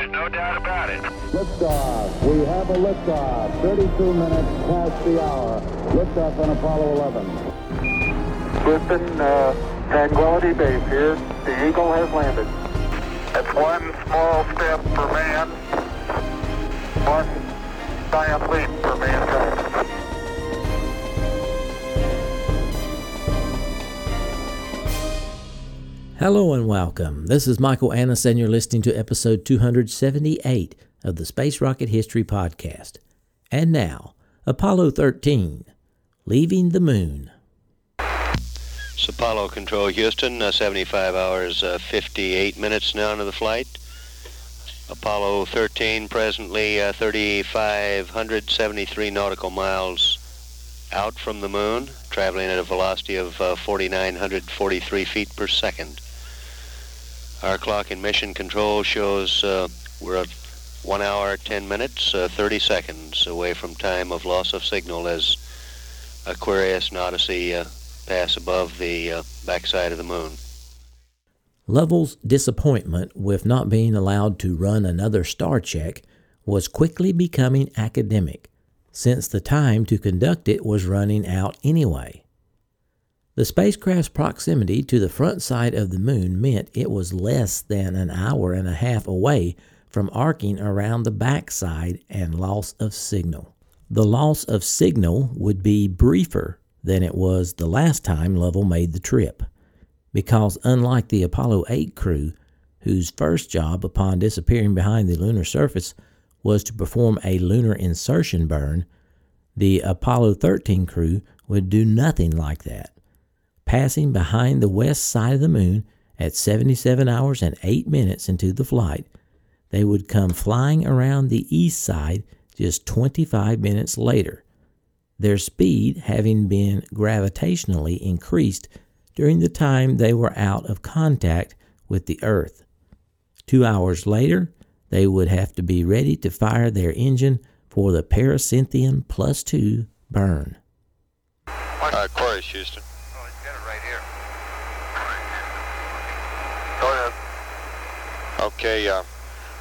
there's no doubt about it. Liftoff. We have a liftoff. 32 minutes past the hour. Liftoff on Apollo 11. Houston, uh, Tranquility Base here. The Eagle has landed. That's one small step for man, one giant leap for mankind. Hello and welcome. This is Michael Annis, and you're listening to episode 278 of the Space Rocket History Podcast. And now, Apollo 13 Leaving the Moon. It's Apollo Control Houston, uh, 75 hours, uh, 58 minutes now into the flight. Apollo 13 presently uh, 3,573 nautical miles out from the moon, traveling at a velocity of uh, 4,943 feet per second. Our clock in mission control shows uh, we're at 1 hour, 10 minutes, uh, 30 seconds away from time of loss of signal as Aquarius and Odyssey uh, pass above the uh, backside of the moon. Lovell's disappointment with not being allowed to run another star check was quickly becoming academic, since the time to conduct it was running out anyway. The spacecraft's proximity to the front side of the moon meant it was less than an hour and a half away from arcing around the backside and loss of signal. The loss of signal would be briefer than it was the last time Lovell made the trip, because unlike the Apollo 8 crew, whose first job upon disappearing behind the lunar surface was to perform a lunar insertion burn, the Apollo 13 crew would do nothing like that passing behind the west side of the moon at 77 hours and 8 minutes into the flight, they would come flying around the east side just 25 minutes later, their speed having been gravitationally increased during the time they were out of contact with the Earth. Two hours later, they would have to be ready to fire their engine for the Pericynthion Plus 2 burn. Uh, Aquarius, Houston. Okay, uh,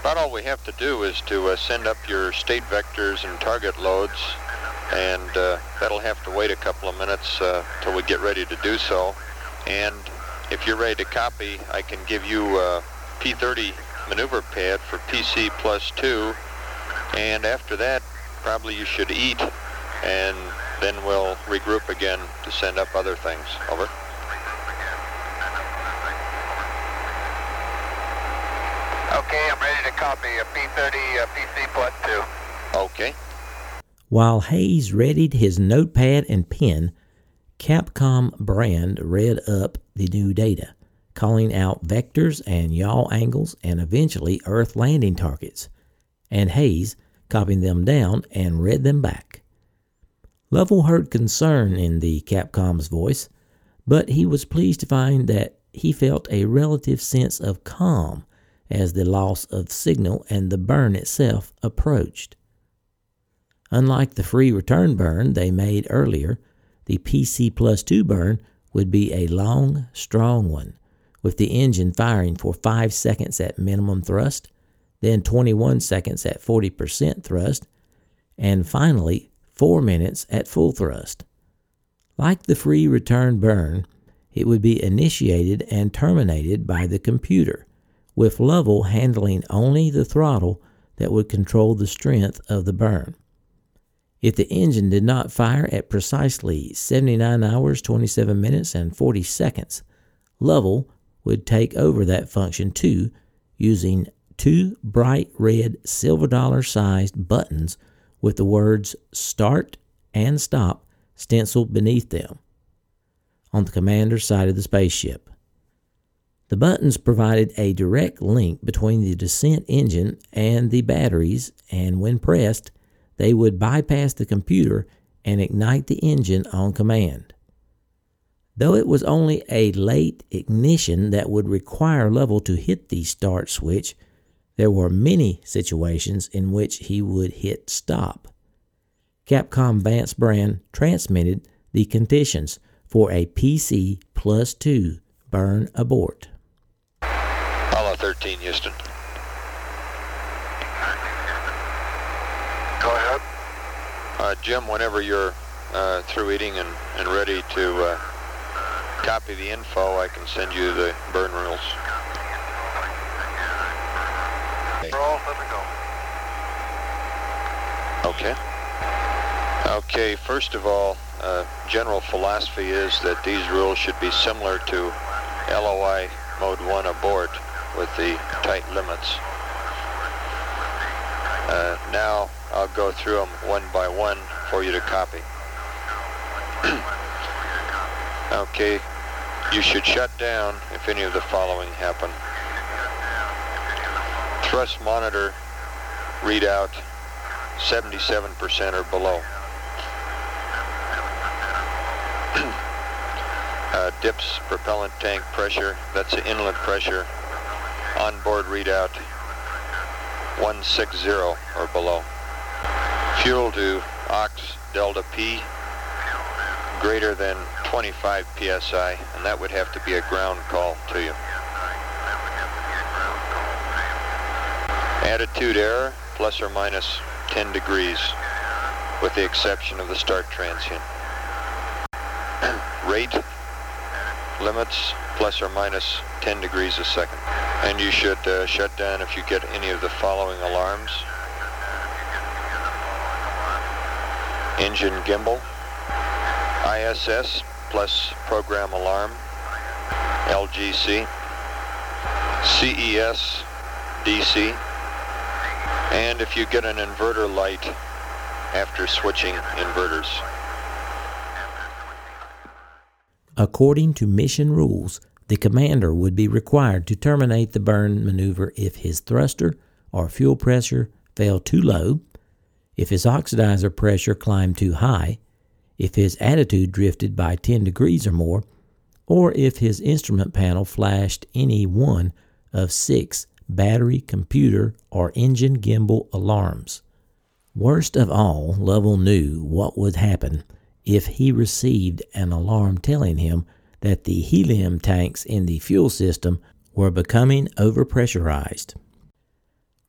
about all we have to do is to uh, send up your state vectors and target loads, and uh, that'll have to wait a couple of minutes uh, till we get ready to do so. And if you're ready to copy, I can give you a P30 maneuver pad for PC plus two, and after that, probably you should eat, and then we'll regroup again to send up other things. Over. Okay, I'm ready to copy a P30 uh, PC plus two. Okay. While Haise readied his notepad and pen, Capcom Brand read up the new data, calling out vectors and yaw angles and eventually Earth landing targets, and Haise copied them down and read them back. Lovell heard concern in the Capcom's voice, but he was pleased to find that he felt a relative sense of calm as the loss of signal and the burn itself approached. Unlike the free return burn they made earlier, the PC plus 2 burn would be a long, strong one, with the engine firing for 5 seconds at minimum thrust, then 21 seconds at 40% thrust, and finally 4 minutes at full thrust. Like the free return burn, it would be initiated and terminated by the computer, with Lovell handling only the throttle that would control the strength of the burn. If the engine did not fire at precisely 79 hours, 27 minutes, and 40 seconds, Lovell would take over that function too, using two bright red silver dollar sized buttons with the words start and stop stenciled beneath them on the commander's side of the spaceship. The buttons provided a direct link between the descent engine and the batteries, and when pressed, they would bypass the computer and ignite the engine on command. Though it was only a late ignition that would require Lovell to hit the start switch, there were many situations in which he would hit stop. Capcom Vance Brand transmitted the conditions for a PC plus two burn abort. Apollo 13, Houston. Go ahead. Uh, Jim, whenever you're uh, through eating and, and ready to uh, copy the info, I can send you the burn rules. Roll, let me go. Okay. Okay, first of all, uh, general philosophy is that these rules should be similar to LOI Mode 1 abort with the tight limits. Uh, now I'll go through them one by one for you to copy. okay, you should shut down if any of the following happen. Thrust monitor readout 77% or below. uh, DPS propellant tank pressure, that's the inlet pressure, onboard readout 160 or below. Fuel to ox delta P greater than 25 psi, and that would have to be a ground call to you. Attitude error, plus or minus 10 degrees, with the exception of the start transient. Rate limits, plus or minus 10 degrees a second. And you should uh, shut down if you get any of the following alarms. Engine gimbal, ISS plus program alarm, LGC, CES, DC, and if you get an inverter light after switching inverters. According to mission rules, the commander would be required to terminate the burn maneuver if his thruster or fuel pressure fell too low, if his oxidizer pressure climbed too high, if his attitude drifted by 10 degrees or more, or if his instrument panel flashed any one of six battery, computer, or engine gimbal alarms. Worst of all, Lovell knew what would happen if he received an alarm telling him that the helium tanks in the fuel system were becoming overpressurized.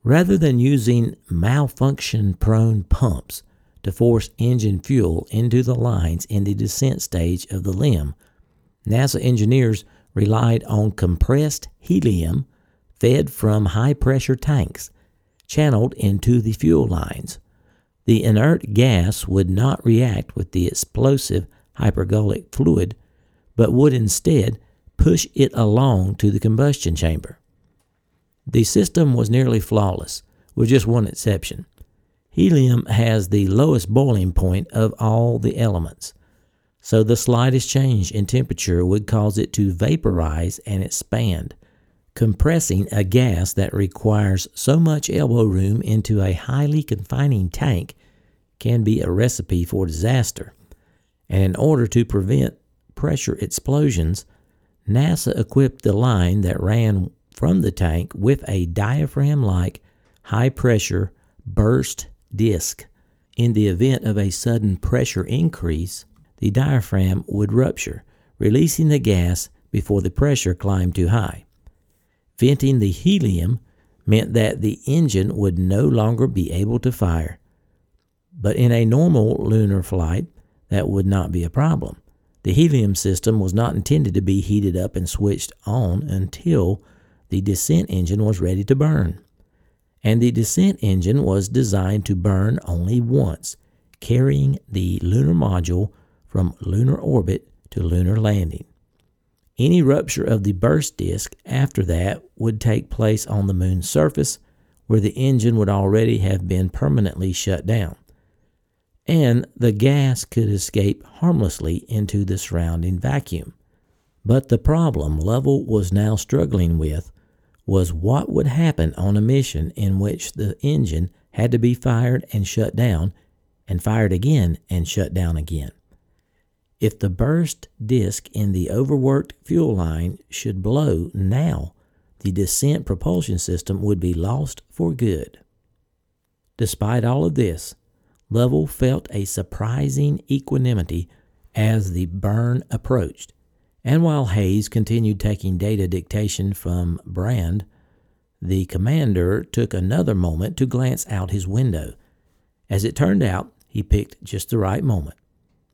Rather than using malfunction prone pumps to force engine fuel into the lines in the descent stage of the LEM, NASA engineers relied on compressed helium fed from high pressure tanks channeled into the fuel lines. The inert gas would not react with the explosive hypergolic fluid, but would instead push it along to the combustion chamber. The system was nearly flawless, with just one exception. Helium has the lowest boiling point of all the elements, so the slightest change in temperature would cause it to vaporize and expand, compressing a gas that requires so much elbow room into a highly confining tank can be a recipe for disaster. And in order to prevent pressure explosions, NASA equipped the line that ran from the tank with a diaphragm like high pressure burst disc. In the event of a sudden pressure increase, the diaphragm would rupture, releasing the gas before the pressure climbed too high. Venting the helium meant that the engine would no longer be able to fire. But in a normal lunar flight, that would not be a problem. The helium system was not intended to be heated up and switched on until the descent engine was ready to burn. And the descent engine was designed to burn only once, carrying the lunar module from lunar orbit to lunar landing. Any rupture of the burst disk after that would take place on the moon's surface, where the engine would already have been permanently shut down. And the gas could escape harmlessly into the surrounding vacuum. But the problem Lovell was now struggling with was what would happen on a mission in which the engine had to be fired and shut down, and fired again and shut down again. If the burst disk in the overworked fuel line should blow now, the descent propulsion system would be lost for good. Despite all of this, Lovell felt a surprising equanimity as the burn approached. And while Haise continued taking data dictation from Brand, the commander took another moment to glance out his window. As it turned out, he picked just the right moment.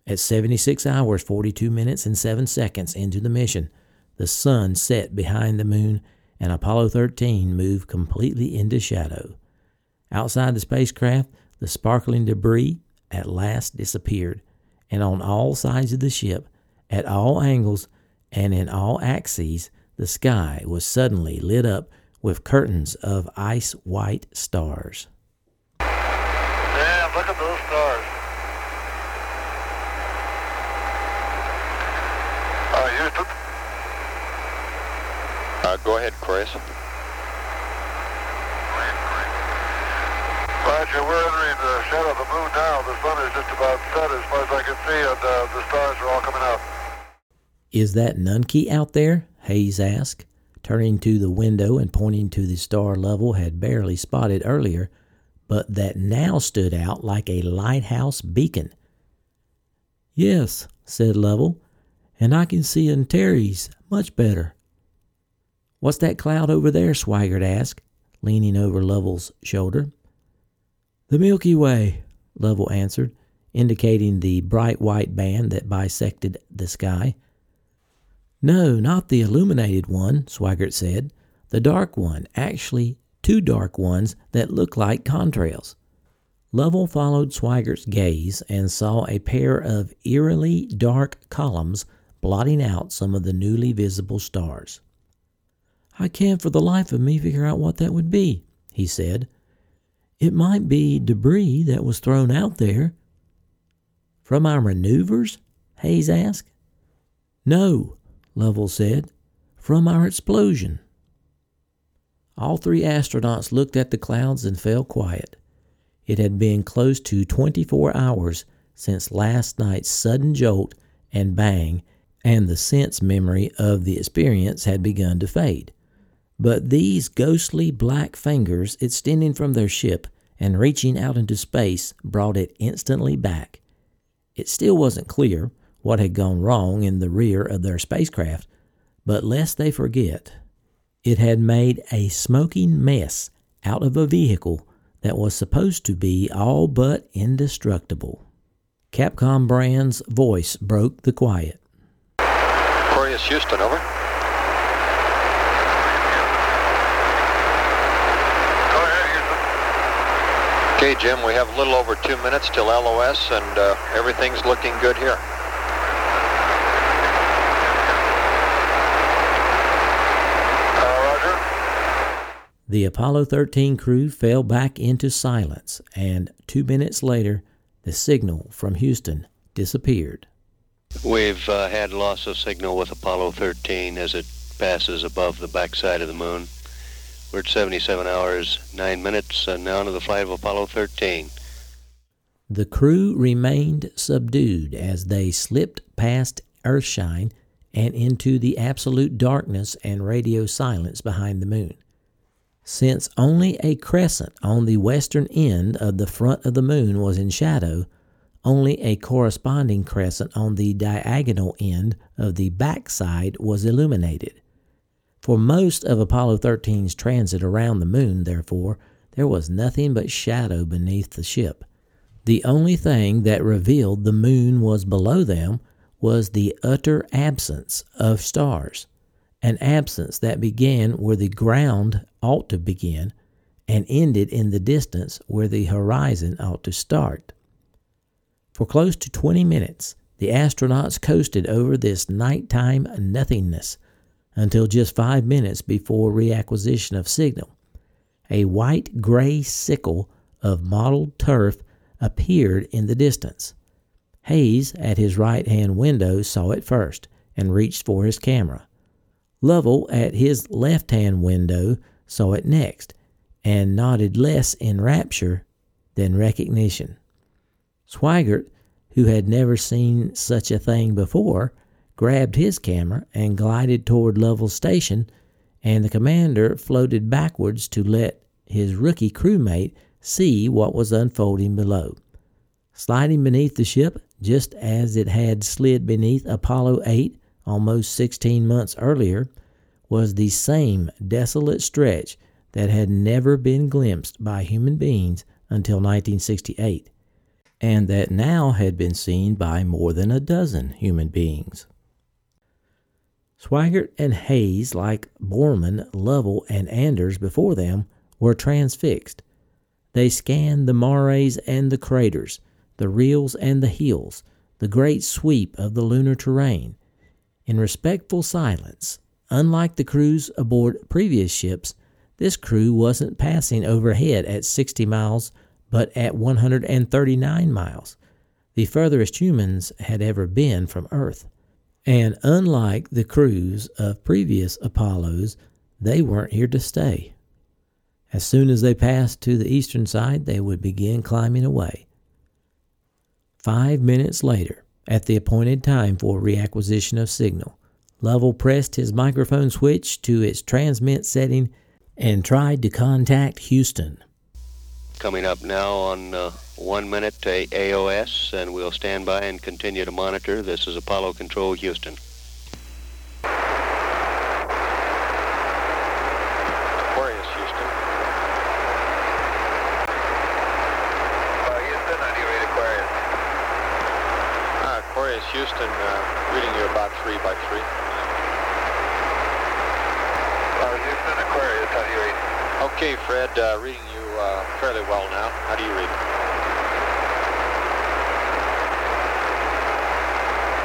At 76 hours, 42 minutes, and 7 seconds into the mission, the sun set behind the moon and Apollo 13 moved completely into shadow. Outside the spacecraft, the sparkling debris at last disappeared, and on all sides of the ship, at all angles, and in all axes, the sky was suddenly lit up with curtains of ice white stars. Damn, look at those stars. Uh, Houston? Uh, go ahead, Chris. Roger, we're entering the shadow of the moon now. The sun is just about set as far as I can see, and uh, the stars are all coming out. Is that Nunki out there? Haise asked, turning to the window and pointing to the star Lovell had barely spotted earlier, but that now stood out like a lighthouse beacon. Yes, said Lovell, and I can see Antares much better. What's that cloud over there? Swigert asked, leaning over Lovell's shoulder. The Milky Way, Lovell answered, indicating the bright white band that bisected the sky. No, not the illuminated one, Swigert said. The dark one, actually two dark ones that look like contrails. Lovell followed Swigert's gaze and saw a pair of eerily dark columns blotting out some of the newly visible stars. I can't for the life of me figure out what that would be, he said. It might be debris that was thrown out there. From our maneuvers? Haise asked. No, Lovell said. From our explosion. All three astronauts looked at the clouds and fell quiet. It had been close to 24 hours since last night's sudden jolt and bang, and the sense memory of the experience had begun to fade. But these ghostly black fingers extending from their ship and reaching out into space brought it instantly back. It still wasn't clear what had gone wrong in the rear of their spacecraft, but lest they forget, it had made a smoking mess out of a vehicle that was supposed to be all but indestructible. Capcom Brand's voice broke the quiet. Aquarius Houston, over. Go ahead, Houston. Okay, Jim, we have a little over two minutes till LOS, and uh, everything's looking good here. Uh, Roger. The Apollo 13 crew fell back into silence, and two minutes later, the signal from Houston disappeared. We've uh, had loss of signal with Apollo 13 as it passes above the backside of the moon. We're at 77 hours, 9 minutes, and now to the flight of Apollo 13. The crew remained subdued as they slipped past Earthshine and into the absolute darkness and radio silence behind the moon. Since only a crescent on the western end of the front of the moon was in shadow, only a corresponding crescent on the diagonal end of the backside was illuminated. For most of Apollo 13's transit around the moon, therefore, there was nothing but shadow beneath the ship. The only thing that revealed the moon was below them was the utter absence of stars, an absence that began where the ground ought to begin and ended in the distance where the horizon ought to start. For close to 20 minutes, the astronauts coasted over this nighttime nothingness until just five minutes before reacquisition of signal. A white gray sickle of mottled turf appeared in the distance. Haise, at his right hand window, saw it first and reached for his camera. Lovell, at his left hand window, saw it next and nodded less in rapture than recognition. Swigert, who had never seen such a thing before, grabbed his camera and glided toward Lovell's station, and the commander floated backwards to let his rookie crewmate see what was unfolding below. Sliding beneath the ship, just as it had slid beneath Apollo 8 almost 16 months earlier, was the same desolate stretch that had never been glimpsed by human beings until 1968 and that now had been seen by more than a dozen human beings. Swigert and Haise, like Borman, Lovell, and Anders before them, were transfixed. They scanned the mares and the craters, the rills and the hills, the great sweep of the lunar terrain. In respectful silence, unlike the crews aboard previous ships, this crew wasn't passing overhead at 60 miles but at 139 miles, the furthest humans had ever been from Earth. And unlike the crews of previous Apollos, they weren't here to stay. As soon as they passed to the eastern side, they would begin climbing away. Five minutes later, at the appointed time for reacquisition of signal, Lovell pressed his microphone switch to its transmit setting and tried to contact Houston. Coming up now on uh, one minute to AOS, and we'll stand by and continue to monitor. This is Apollo Control Houston. Uh, Aquarius, Houston, uh, reading you about 3 by 3. Uh, Houston, Aquarius, how do you read? Okay, Fred, uh, reading you uh, fairly well now. How do you read?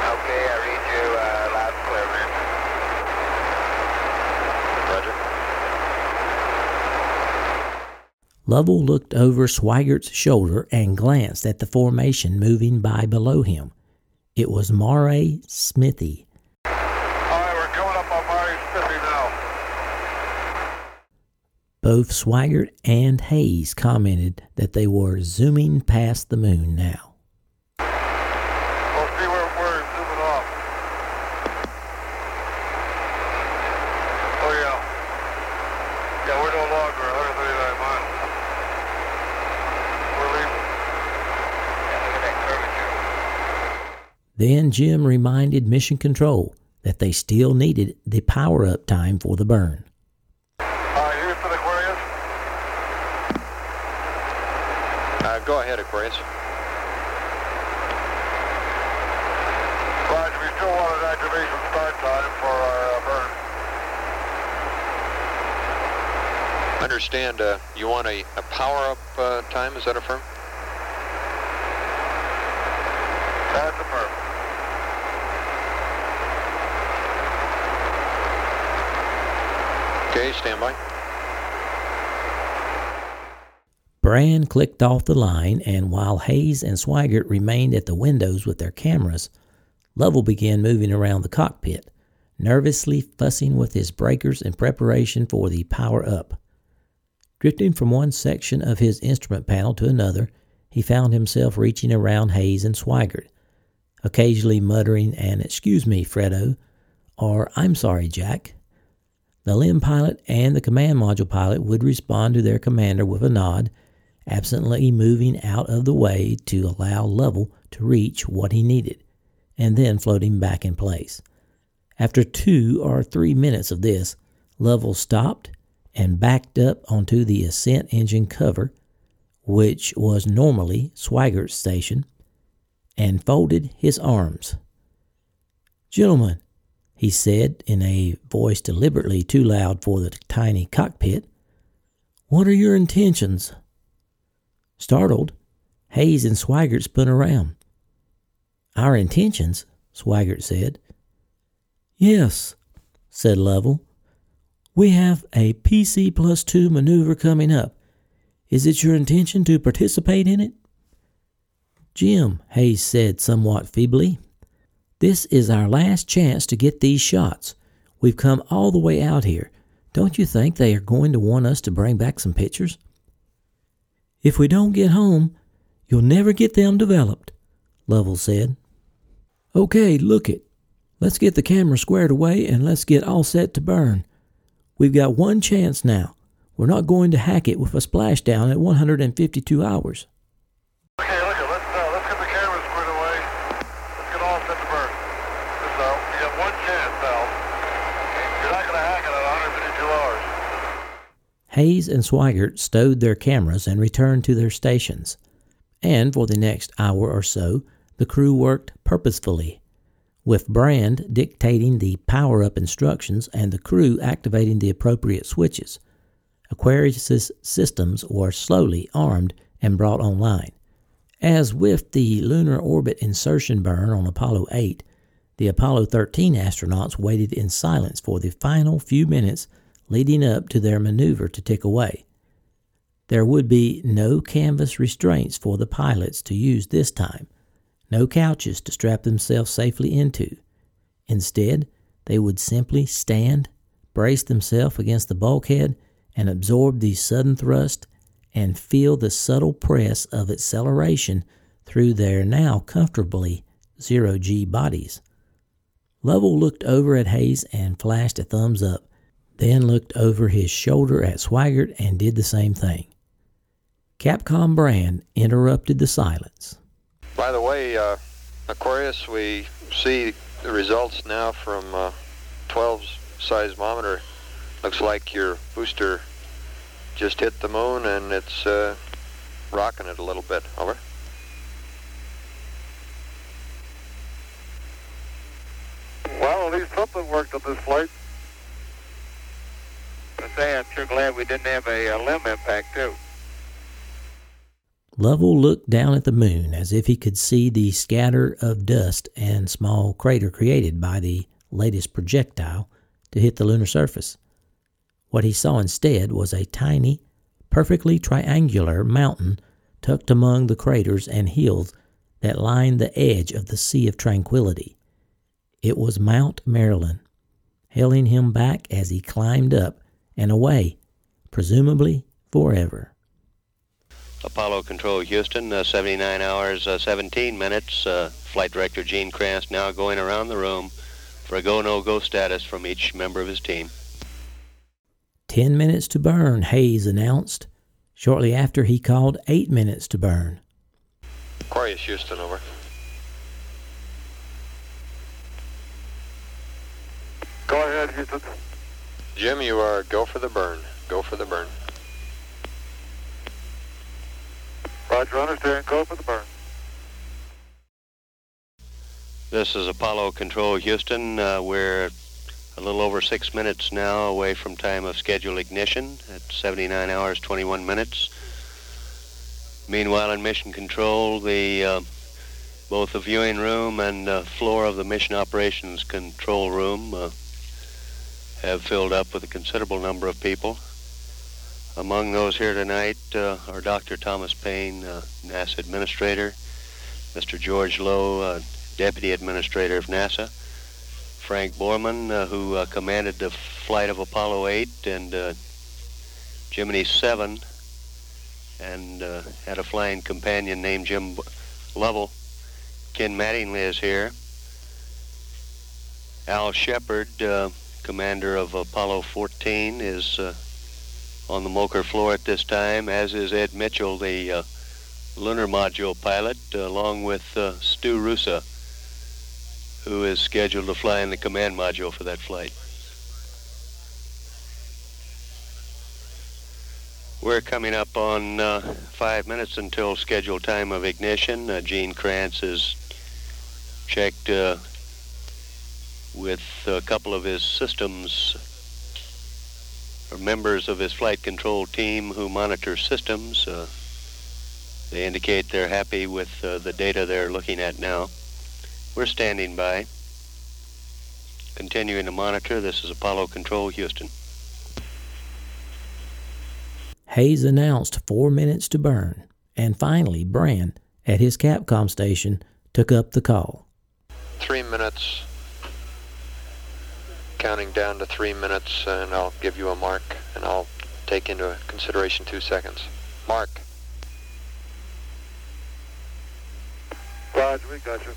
Okay, I read you uh, loud and clear, man. Roger. Lovell looked over Swigert's shoulder and glanced at the formation moving by below him. It was Mare Smythii. All right, we're coming up on Mare Smythii now. Both Swigert and Hayes commented that they were zooming past the moon now. We'll see where we're zooming off. Oh, yeah. Yeah, we're no longer 139 miles. We're leaving. Yeah, look at that curvature. Then Jim reminded Mission Control that they still needed the power up time for the burn. All right, Houston, Aquarius. Uh, go ahead, Aquarius. Roger, we still wanted activation start time for our uh, burn. Understand, uh, you want a, a power-up uh, time, is that affirm? That's a burn. Okay, stand by. Brand clicked off the line, and while Haise and Swigert remained at the windows with their cameras, Lovell began moving around the cockpit, nervously fussing with his breakers in preparation for the power up. Drifting from one section of his instrument panel to another, he found himself reaching around Haise and Swigert, occasionally muttering an Excuse me, Fredo, or I'm sorry, Jack. The LEM pilot and the command module pilot would respond to their commander with a nod, absently moving out of the way to allow Lovell to reach what he needed, and then floating back in place. After two or three minutes of this, Lovell stopped and backed up onto the ascent engine cover, which was normally Swigert's station, and folded his arms. Gentlemen, he said in a voice deliberately too loud for the tiny cockpit, what are your intentions? Startled, Haise and Swigert spun around. Our intentions? Swigert said. Yes, said Lovell. We have a PC plus two maneuver coming up. Is it your intention to participate in it? Jim, Haise said somewhat feebly. This is our last chance to get these shots. We've come all the way out here. Don't you think they are going to want us to bring back some pictures? If we don't get home, you'll never get them developed, Lovell said. Okay, look it. Let's get the camera squared away and let's get all set to burn. We've got one chance now. We're not going to hack it with a splashdown at 152 hours. Okay, look, it. let's, uh, let's get the camera squared away. Let's get all set to burn. This, uh, you got one chance, Al. You're not going to hack it at 152 hours. Haise and Swigert stowed their cameras and returned to their stations. And for the next hour or so, the crew worked purposefully, with Brand dictating the power up instructions and the crew activating the appropriate switches. Aquarius's systems were slowly armed and brought online. As with the lunar orbit insertion burn on Apollo 8, the Apollo 13 astronauts waited in silence for the final few minutes leading up to their maneuver to tick away. There would be no canvas restraints for the pilots to use this time, no couches to strap themselves safely into. Instead, they would simply stand, brace themselves against the bulkhead, and absorb the sudden thrust and feel the subtle press of acceleration through their now comfortably zero G bodies. Lovell looked over at Haise and flashed a thumbs up, then looked over his shoulder at Swigert and did the same thing. Capcom Brand interrupted the silence. By the way, uh, Aquarius, we see the results now from uh, 12's seismometer. Looks like your booster just hit the moon and it's uh, rocking it a little bit. Over. Well, at least something worked on this flight. I say, I'm sure glad we didn't have a, a LEM impact, too. Lovell looked down at the moon as if he could see the scatter of dust and small crater created by the latest projectile to hit the lunar surface. What he saw instead was a tiny, perfectly triangular mountain tucked among the craters and hills that lined the edge of the Sea of Tranquility. It was Mount Marilyn, hailing him back as he climbed up and away, presumably forever. Apollo Control Houston, uh, 79 hours, uh, 17 minutes. Uh, Flight Director Gene Kranz now going around the room for a go-no-go status from each member of his team. Ten minutes to burn, Haise announced. Shortly after, he called eight minutes to burn. Aquarius, Houston, over. Go ahead, Houston. Jim, you are go for the burn. Go for the burn. Roger, understand. Go for the burn. This is Apollo Control Houston. Uh, we're a little over six minutes now away from time of scheduled ignition at 79 hours 21 minutes. Meanwhile, in Mission Control, the uh, both the viewing room and uh, floor of the Mission Operations Control Room uh, have filled up with a considerable number of people. Among those here tonight uh, are Dr. Thomas Paine, uh, NASA Administrator, Mr. George Low, uh, Deputy Administrator of NASA, Frank Borman, uh, who uh, commanded the flight of Apollo 8 and uh, Gemini 7, and uh, had a flying companion named Jim Lovell. Ken Mattingly is here. Al Shepard, uh, commander of Apollo 14, is uh, on the MOCR floor at this time, as is Ed Mitchell, the uh, lunar module pilot, along with uh, Stu Roosa, who is scheduled to fly in the command module for that flight. We're coming up on uh, five minutes until scheduled time of ignition. Uh, Gene Kranz has checked uh, with a couple of his systems or members of his flight control team who monitor systems. Uh, they indicate they're happy with uh, the data they're looking at now. We're standing by, continuing to monitor. This is Apollo Control Houston. Haise announced four minutes to burn, and finally, Brand, at his Capcom station, took up the call. Three minutes. Counting down to three minutes, and I'll give you a mark, and I'll take into consideration two seconds. Mark. Roger, we got you.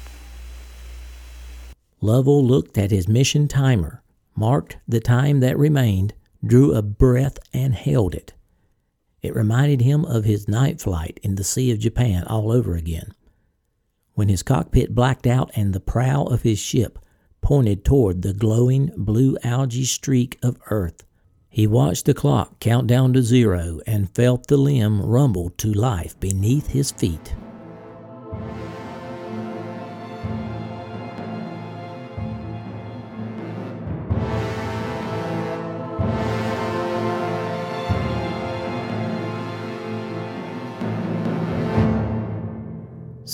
Lovell looked at his mission timer, marked the time that remained, drew a breath, and held it. It reminded him of his night flight in the Sea of Japan all over again. When his cockpit blacked out and the prow of his ship pointed toward the glowing blue algae streak of Earth, he watched the clock count down to zero and felt the LEM rumble to life beneath his feet.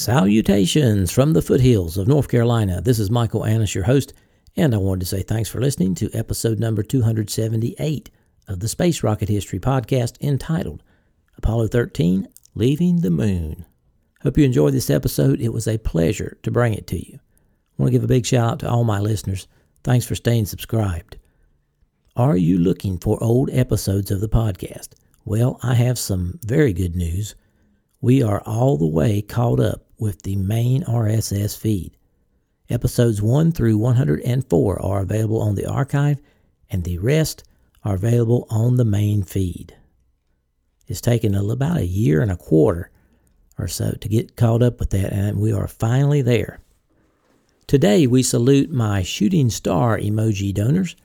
Salutations from the foothills of North Carolina. This is Michael Annis, your host, and I wanted to say thanks for listening to episode number 278 of the Space Rocket History podcast entitled Apollo 13 Leaving the Moon. Hope you enjoyed this episode. It was a pleasure to bring it to you. I want to give a big shout out to all my listeners. Thanks for staying subscribed. Are you looking for old episodes of the podcast? Well, I have some very good news. We are all the way caught up with the main RSS feed. Episodes 1 through 104 are available on the archive, and the rest are available on the main feed. It's taken about a year and a quarter or so to get caught up with that, and we are finally there. Today, we salute my shooting star emoji donors.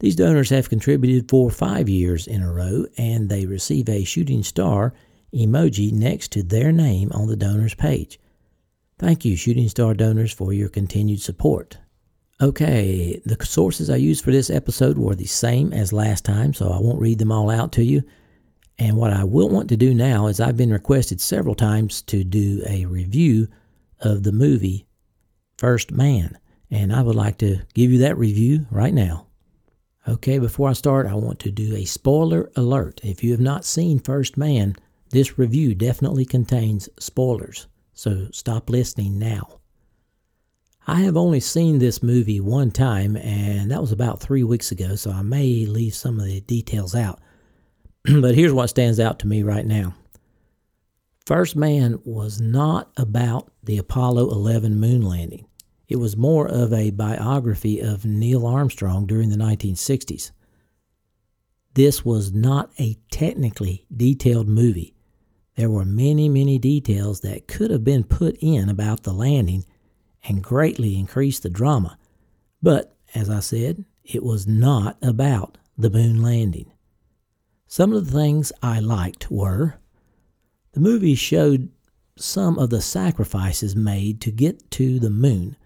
These donors have contributed for five years in a row, and they receive a shooting star emoji next to their name on the donors page. Thank you, Shooting Star donors, for your continued support. Okay, the sources I used for this episode were the same as last time, so I won't read them all out to you. And what I will want to do now is I've been requested several times to do a review of the movie First Man, and I would like to give you that review right now. Okay, before I start, I want to do a spoiler alert. If you have not seen First Man, this review definitely contains spoilers so stop listening now. I have only seen this movie one time, and that was about three weeks ago, so I may leave some of the details out. but here's what stands out to me right now First Man was not about the Apollo 11 moon landing, it was more of a biography of Neil Armstrong during the 1960s. This was not a technically detailed movie there were many, many details that could have been put in about the landing and greatly increased the drama. But, as I said, it was not about the moon landing. Some of the things I liked were the movie showed some of the sacrifices made to get to the moon,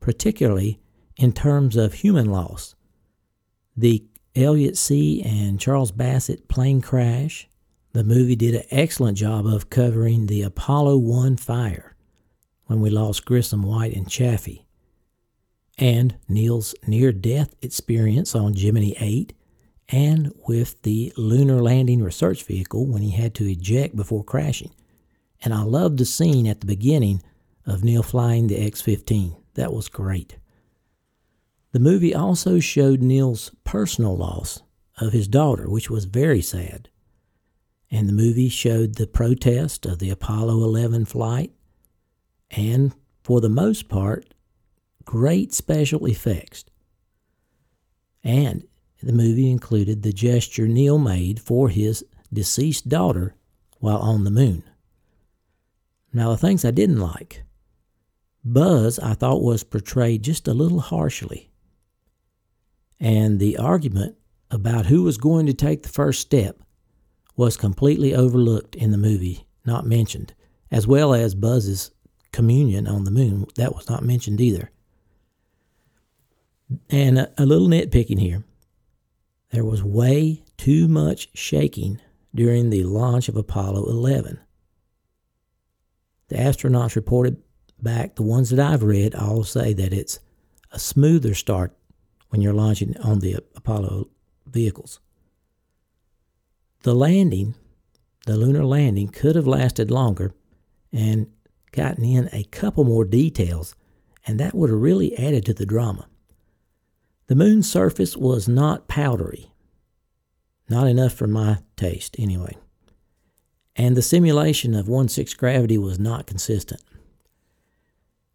particularly in terms of human loss. The Elliot See and Charles Bassett plane crash, the movie did an excellent job of covering the Apollo 1 fire when we lost Grissom, White, and Chaffee, and Neil's near death experience on Gemini 8, and with the lunar landing research vehicle when he had to eject before crashing. And I loved the scene at the beginning of Neil flying the X 15. That was great. The movie also showed Neil's personal loss of his daughter, which was very sad and the movie showed the protest of the Apollo 11 flight and, for the most part, great special effects. And the movie included the gesture Neil made for his deceased daughter while on the moon. Now, the things I didn't like Buzz, I thought, was portrayed just a little harshly. And the argument about who was going to take the first step was completely overlooked in the movie, not mentioned, as well as Buzz's communion on the moon. That was not mentioned either. And a, a little nitpicking here there was way too much shaking during the launch of Apollo 11. The astronauts reported back, the ones that I've read, all say that it's a smoother start when you're launching on the Apollo vehicles. The landing, the lunar landing, could have lasted longer and gotten in a couple more details, and that would have really added to the drama. The moon's surface was not powdery, not enough for my taste, anyway. And the simulation of 1 6 gravity was not consistent.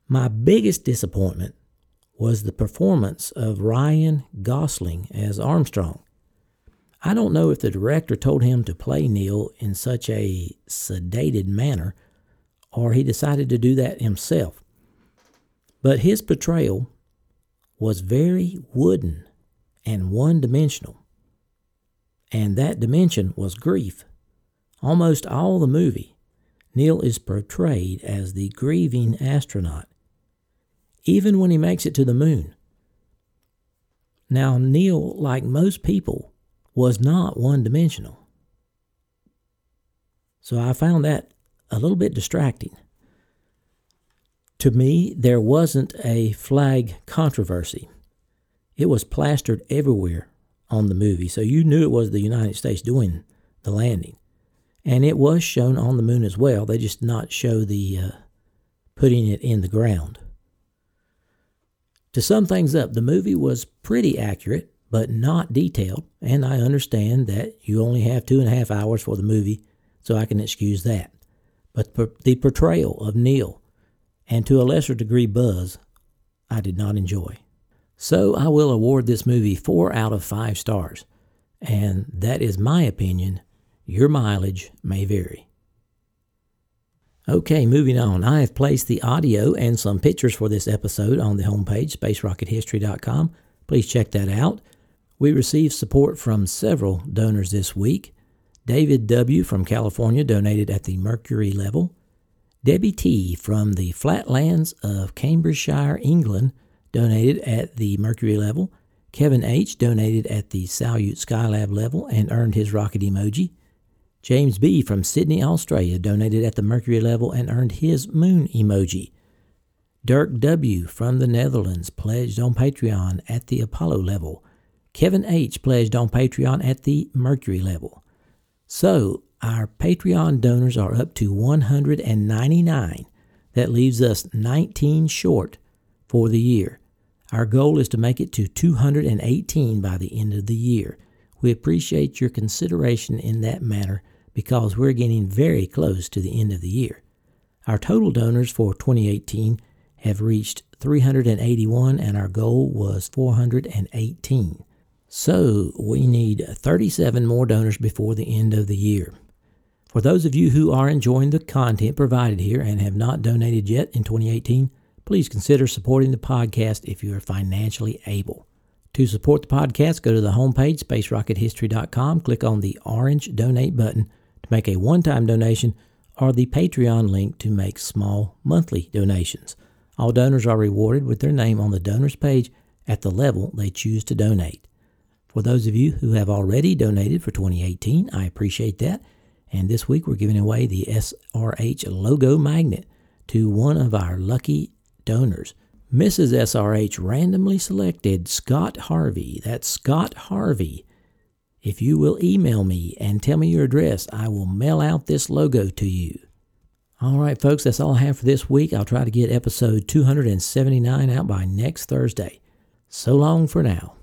My biggest disappointment was the performance of Ryan Gosling as Armstrong. I don't know if the director told him to play Neil in such a sedated manner or he decided to do that himself. But his portrayal was very wooden and one dimensional. And that dimension was grief. Almost all the movie, Neil is portrayed as the grieving astronaut, even when he makes it to the moon. Now, Neil, like most people, was not one dimensional. So I found that a little bit distracting. To me, there wasn't a flag controversy. It was plastered everywhere on the movie, so you knew it was the United States doing the landing. And it was shown on the moon as well. They just not show the uh, putting it in the ground. To sum things up, the movie was pretty accurate, but not detailed, and I understand that you only have two and a half hours for the movie, so I can excuse that. But the portrayal of Neil, and to a lesser degree Buzz, I did not enjoy. So I will award this movie four out of five stars, and that is my opinion. Your mileage may vary. Okay, moving on. I have placed the audio and some pictures for this episode on the homepage, spacerockethistory.com. Please check that out. We received support from several donors this week. David W. from California donated at the Mercury level. Debbie T. from the flatlands of Cambridgeshire, England, donated at the Mercury level. Kevin H. donated at the Salyut Skylab level and earned his rocket emoji. James B. from Sydney, Australia donated at the Mercury level and earned his moon emoji. Dirk W. from the Netherlands pledged on Patreon at the Apollo level. Kevin H. pledged on Patreon at the Mercury level. So, our Patreon donors are up to 199. That leaves us 19 short for the year. Our goal is to make it to 218 by the end of the year. We appreciate your consideration in that matter because we're getting very close to the end of the year. Our total donors for 2018 have reached 381 and our goal was 418. So we need 37 more donors before the end of the year. For those of you who are enjoying the content provided here and have not donated yet in 2018, please consider supporting the podcast if you are financially able. To support the podcast, go to the homepage, spacerockethistory.com, click on the orange donate button to make a one time donation or the Patreon link to make small monthly donations. All donors are rewarded with their name on the donors page at the level they choose to donate. For those of you who have already donated for 2018, I appreciate that. And this week we're giving away the SRH logo magnet to one of our lucky donors. Mrs. SRH randomly selected Scott Harvey. That's Scott Harvey. If you will email me and tell me your address, I will mail out this logo to you. All right, folks, that's all I have for this week. I'll try to get episode 279 out by next Thursday. So long for now.